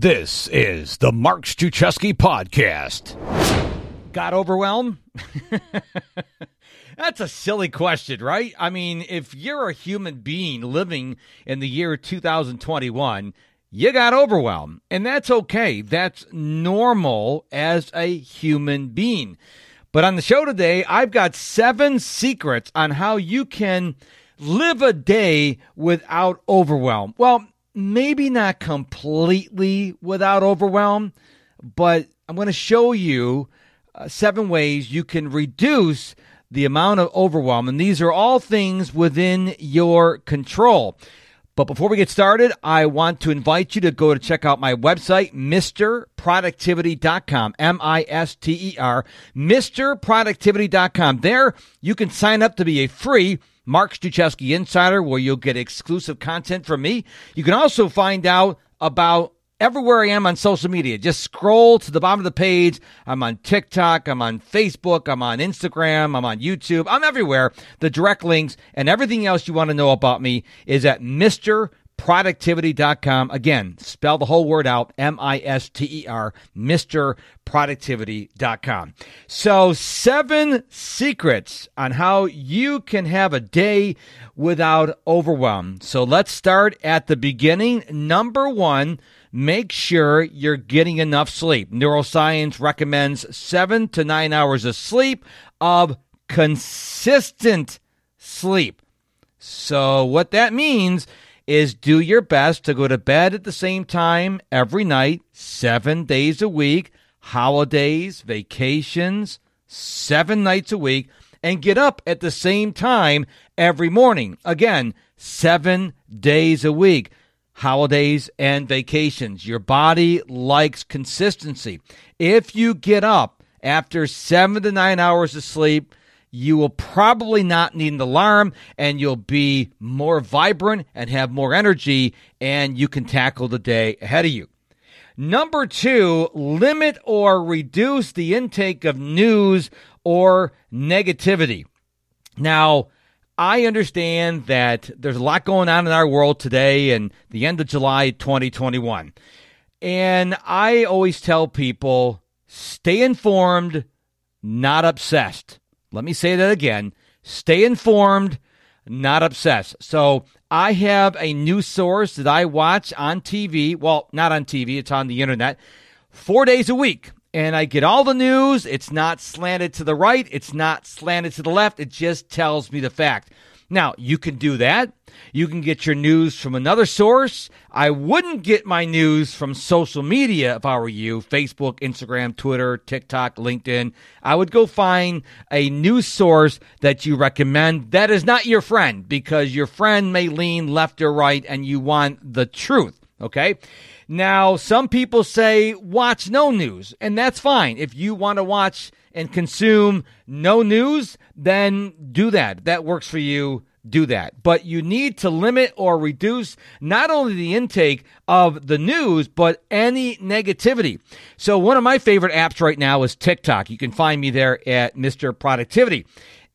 This is the Mark Struczewski podcast. Got overwhelmed? That's a silly question, right? I mean, if you're a human being living in the year 2021, you got overwhelmed. And that's okay. That's normal as a human being. But on the show today, I've got seven secrets on how you can live a day without overwhelm. Well, maybe not completely without overwhelm, but I'm going to show you uh, seven ways you can reduce the amount of overwhelm. And these are all things within your control. But before we get started, I want to invite you to go to check out my website, MisterProductivity.com, M I S T E R, MisterProductivity.com. There, you can sign up to be a free Mark Struczewski Insider, where you'll get exclusive content from me. You can also find out about everywhere I am on social media. Just scroll to the bottom of the page. I'm on TikTok, I'm on Facebook, I'm on Instagram, I'm on YouTube, I'm everywhere. The direct links and everything else you want to know about me is at Mr productivity.com. Again, spell the whole word out M I S T E R, MisterProductivity.com. So, seven secrets on how you can have a day without overwhelm. So, let's start at the beginning. Number one, make sure you're getting enough sleep. Neuroscience recommends seven to nine hours of sleep of consistent sleep. So, what that means is do your best to go to bed at the same time every night, seven days a week, holidays, vacations, seven nights a week, and get up at the same time every morning. Again, seven days a week, holidays and vacations. Your body likes consistency. If you get up after seven to nine hours of sleep, you will probably not need an alarm and you'll be more vibrant and have more energy and you can tackle the day ahead of you. Number two, limit or reduce the intake of news or negativity. Now, I understand that there's a lot going on in our world today and the end of July 2021. And I always tell people stay informed, not obsessed. Let me say that again. Stay informed, not obsessed. So I have a news source that I watch on TV. Well, not on TV, it's on the internet, four days a week. And I get all the news. It's not slanted to the right, it's not slanted to the left. It just tells me the fact. Now, you can do that. You can get your news from another source. I wouldn't get my news from social media if I were you Facebook, Instagram, Twitter, TikTok, LinkedIn. I would go find a news source that you recommend that is not your friend because your friend may lean left or right and you want the truth. Okay. Now, some people say watch no news, and that's fine. If you want to watch and consume no news, then do that. That works for you do that. But you need to limit or reduce not only the intake of the news, but any negativity. So, one of my favorite apps right now is TikTok. You can find me there at Mr. Productivity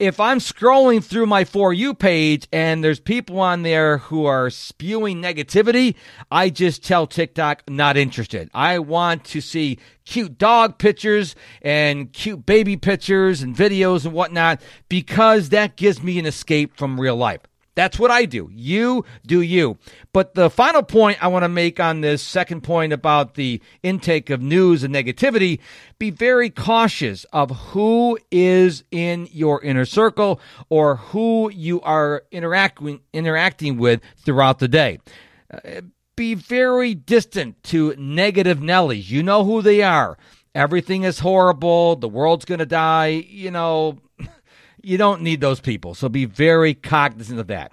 if I'm scrolling through my For You page and there's people on there who are spewing negativity, I just tell TikTok, not interested. I want to see cute dog pictures and cute baby pictures and videos and whatnot because that gives me an escape from real life. That's what I do. You do you. But the final point I want to make on this second point about the intake of news and negativity be very cautious of who is in your inner circle or who you are interacting interacting with throughout the day. Uh, be very distant to negative Nellies. You know who they are. Everything is horrible. The world's going to die. You know, you don't need those people. So be very cognizant of that.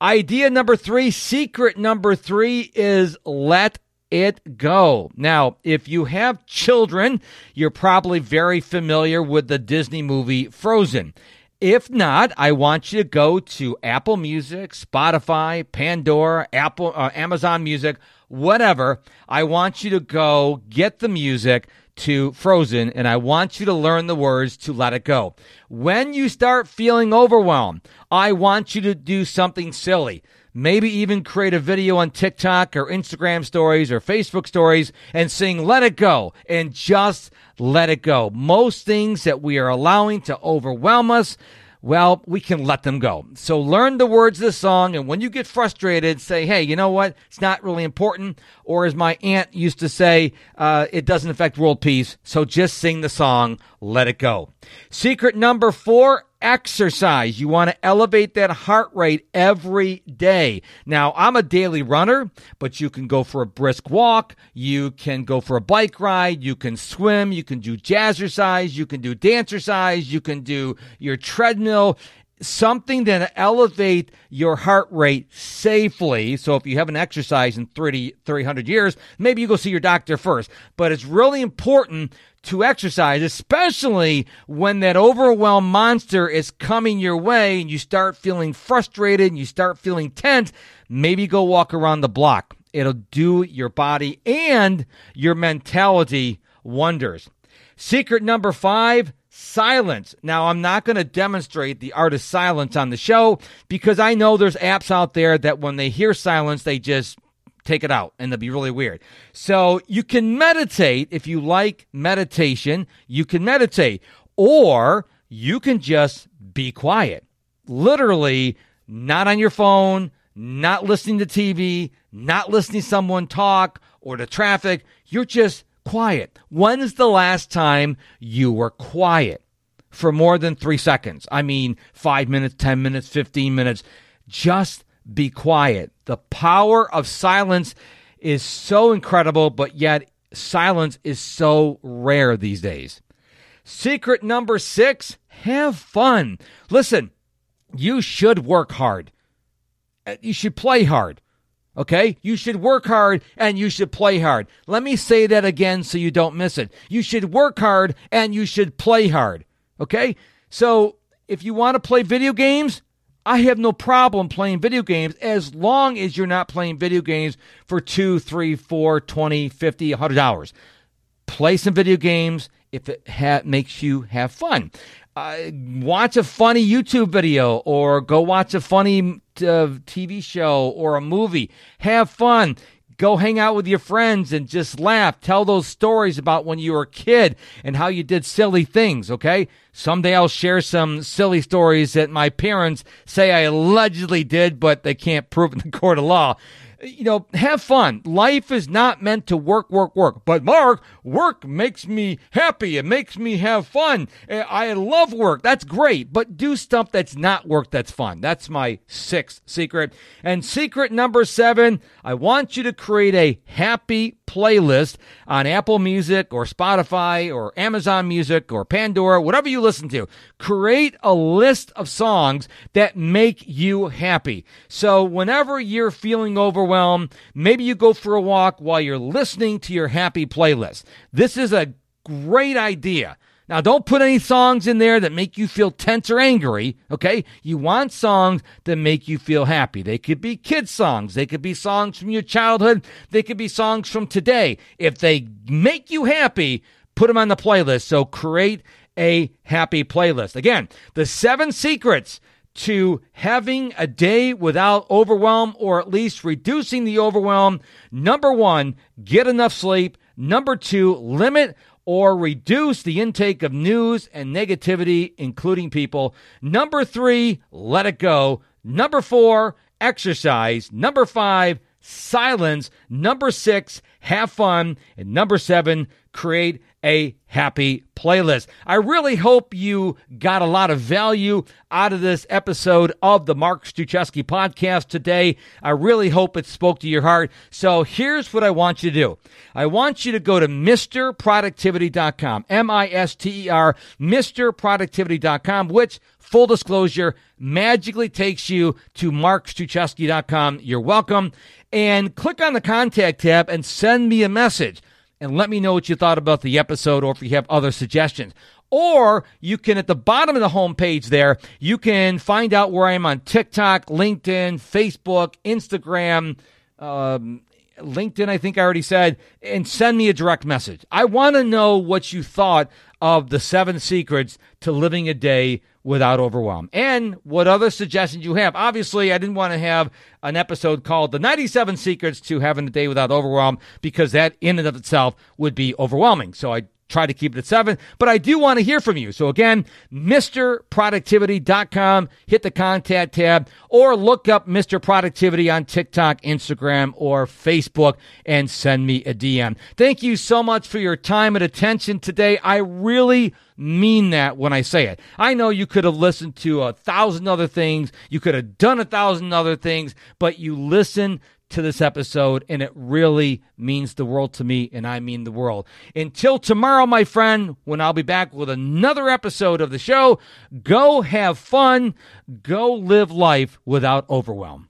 Idea number three, secret number three is let it go. Now, if you have children, you're probably very familiar with the Disney movie Frozen. If not, I want you to go to Apple Music, Spotify, Pandora, Apple, uh, Amazon Music, whatever. I want you to go get the music to Frozen, and I want you to learn the words to let it go. When you start feeling overwhelmed, I want you to do something silly. maybe even create a video on TikTok or Instagram stories or Facebook stories and sing Let It Go and just let it go. Most things that we are allowing to overwhelm us, well, we can let them go. So learn the words of the song, and when you get frustrated, say, hey, you know what? It's not really important. Or as my aunt used to say, uh, it doesn't affect world peace. So just sing the song, let it go. Secret number four exercise. You want to elevate that heart rate every day. Now, I'm a daily runner, but you can go for a brisk walk. You can go for a bike ride. You can swim. You can do jazzercise. You can do dancercise. You can do your treadmill something that elevate your heart rate safely. So if you haven't exercised in 30, 300 years, maybe you go see your doctor first. But it's really important to exercise, especially when that overwhelmed monster is coming your way and you start feeling frustrated and you start feeling tense. Maybe go walk around the block. It'll do your body and your mentality wonders. Secret number five silence. Now, I'm not going to demonstrate the art of silence on the show because I know there's apps out there that when they hear silence, they just take it out and it'll be really weird. So you can meditate if you like meditation, you can meditate, or you can just be quiet. Literally, not on your phone, not listening to TV, not listening to someone talk or to traffic. You're just quiet. When's the last time you were quiet for more than three seconds? I mean, five minutes, 10 minutes, 15 minutes. Just be quiet. The power of silence is so incredible, but yet silence is so rare these days. Secret number six have fun. Listen, you should work hard. Uh, you should play hard. Okay? You should work hard and you should play hard. Let me say that again so you don't miss it. You should work hard and you should play hard. Okay? So if you want to play video games, I have no problem playing video games as long as you're not playing video games for two, three, four, 20, 50, 100 hours. Play some video games if it ha- makes you have fun. Uh, watch a funny YouTube video or go watch a funny uh, TV show or a movie. Have fun. Go hang out with your friends and just laugh. Tell those stories about when you were a kid and how you did silly things, okay? Someday I'll share some silly stories that my parents say I allegedly did, but they can't prove in the court of law you know, have fun. Life is not meant to work, work, work. But Mark, work makes me happy. It makes me have fun. Eh, I love work. That's great. But do stuff that's not work that's fun. That's my sixth secret. And secret number seven, I want you to create a happy playlist on Apple Music or Spotify or Amazon Music or Pandora, whatever you listen to. Create a list of songs that make you happy. So whenever you're feeling overwhelmed, maybe you go for a walk while you're listening to your happy playlist. This is a great idea. Now, don't put any songs in there that make you feel tense or angry, okay? You want songs that make you feel happy. They could be kids' songs. They could be songs from your childhood. They could be songs from today. If they make you happy, put them on the playlist. So create a happy playlist. Again, the seven secrets to having a day without overwhelm or at least reducing the overwhelm. Number one, get enough sleep. Number two, limit or reduce the intake of news and negativity, including people. Number three, let it go. Number four, exercise. Number five, silence. Number six, have fun. And number seven, create a happy playlist. I really hope you got a lot of value out of this episode of the Mark Struczewski podcast today. I really hope it spoke to your heart. So here's what I want you to do. I want you to go to MisterProductivity.com, M-I-S-T-E-R, MisterProductivity.com, which full disclosure, magically takes you to markstruczewski.com. You're welcome. And click on the contact tab and send me a message and let me know what you thought about the episode or if you have other suggestions. Or you can, at the bottom of the homepage there, you can find out where I am on TikTok, LinkedIn, Facebook, Instagram, um, LinkedIn, I think I already said, and send me a direct message. I want to know what you thought of the seven secrets to living a day without overwhelm. And what other suggestions you have. Obviously, I didn't want to have an episode called The 97 Secrets to Having a Day Without Overwhelm because that in and of itself would be overwhelming. So I try to keep it at seven, but I do want to hear from you. So again, MisterProductivity.com, hit the contact tab or look up Mr. Productivity on TikTok, Instagram, or Facebook and send me a DM. Thank you so much for your time and attention today. I really mean that when I say it. I know you could have listened to a thousand other things. You could have done a thousand other things, but you listen to this episode, and it really means the world to me, and I mean the world. Until tomorrow, my friend, when I'll be back with another episode of the show, go have fun, go live life without overwhelm.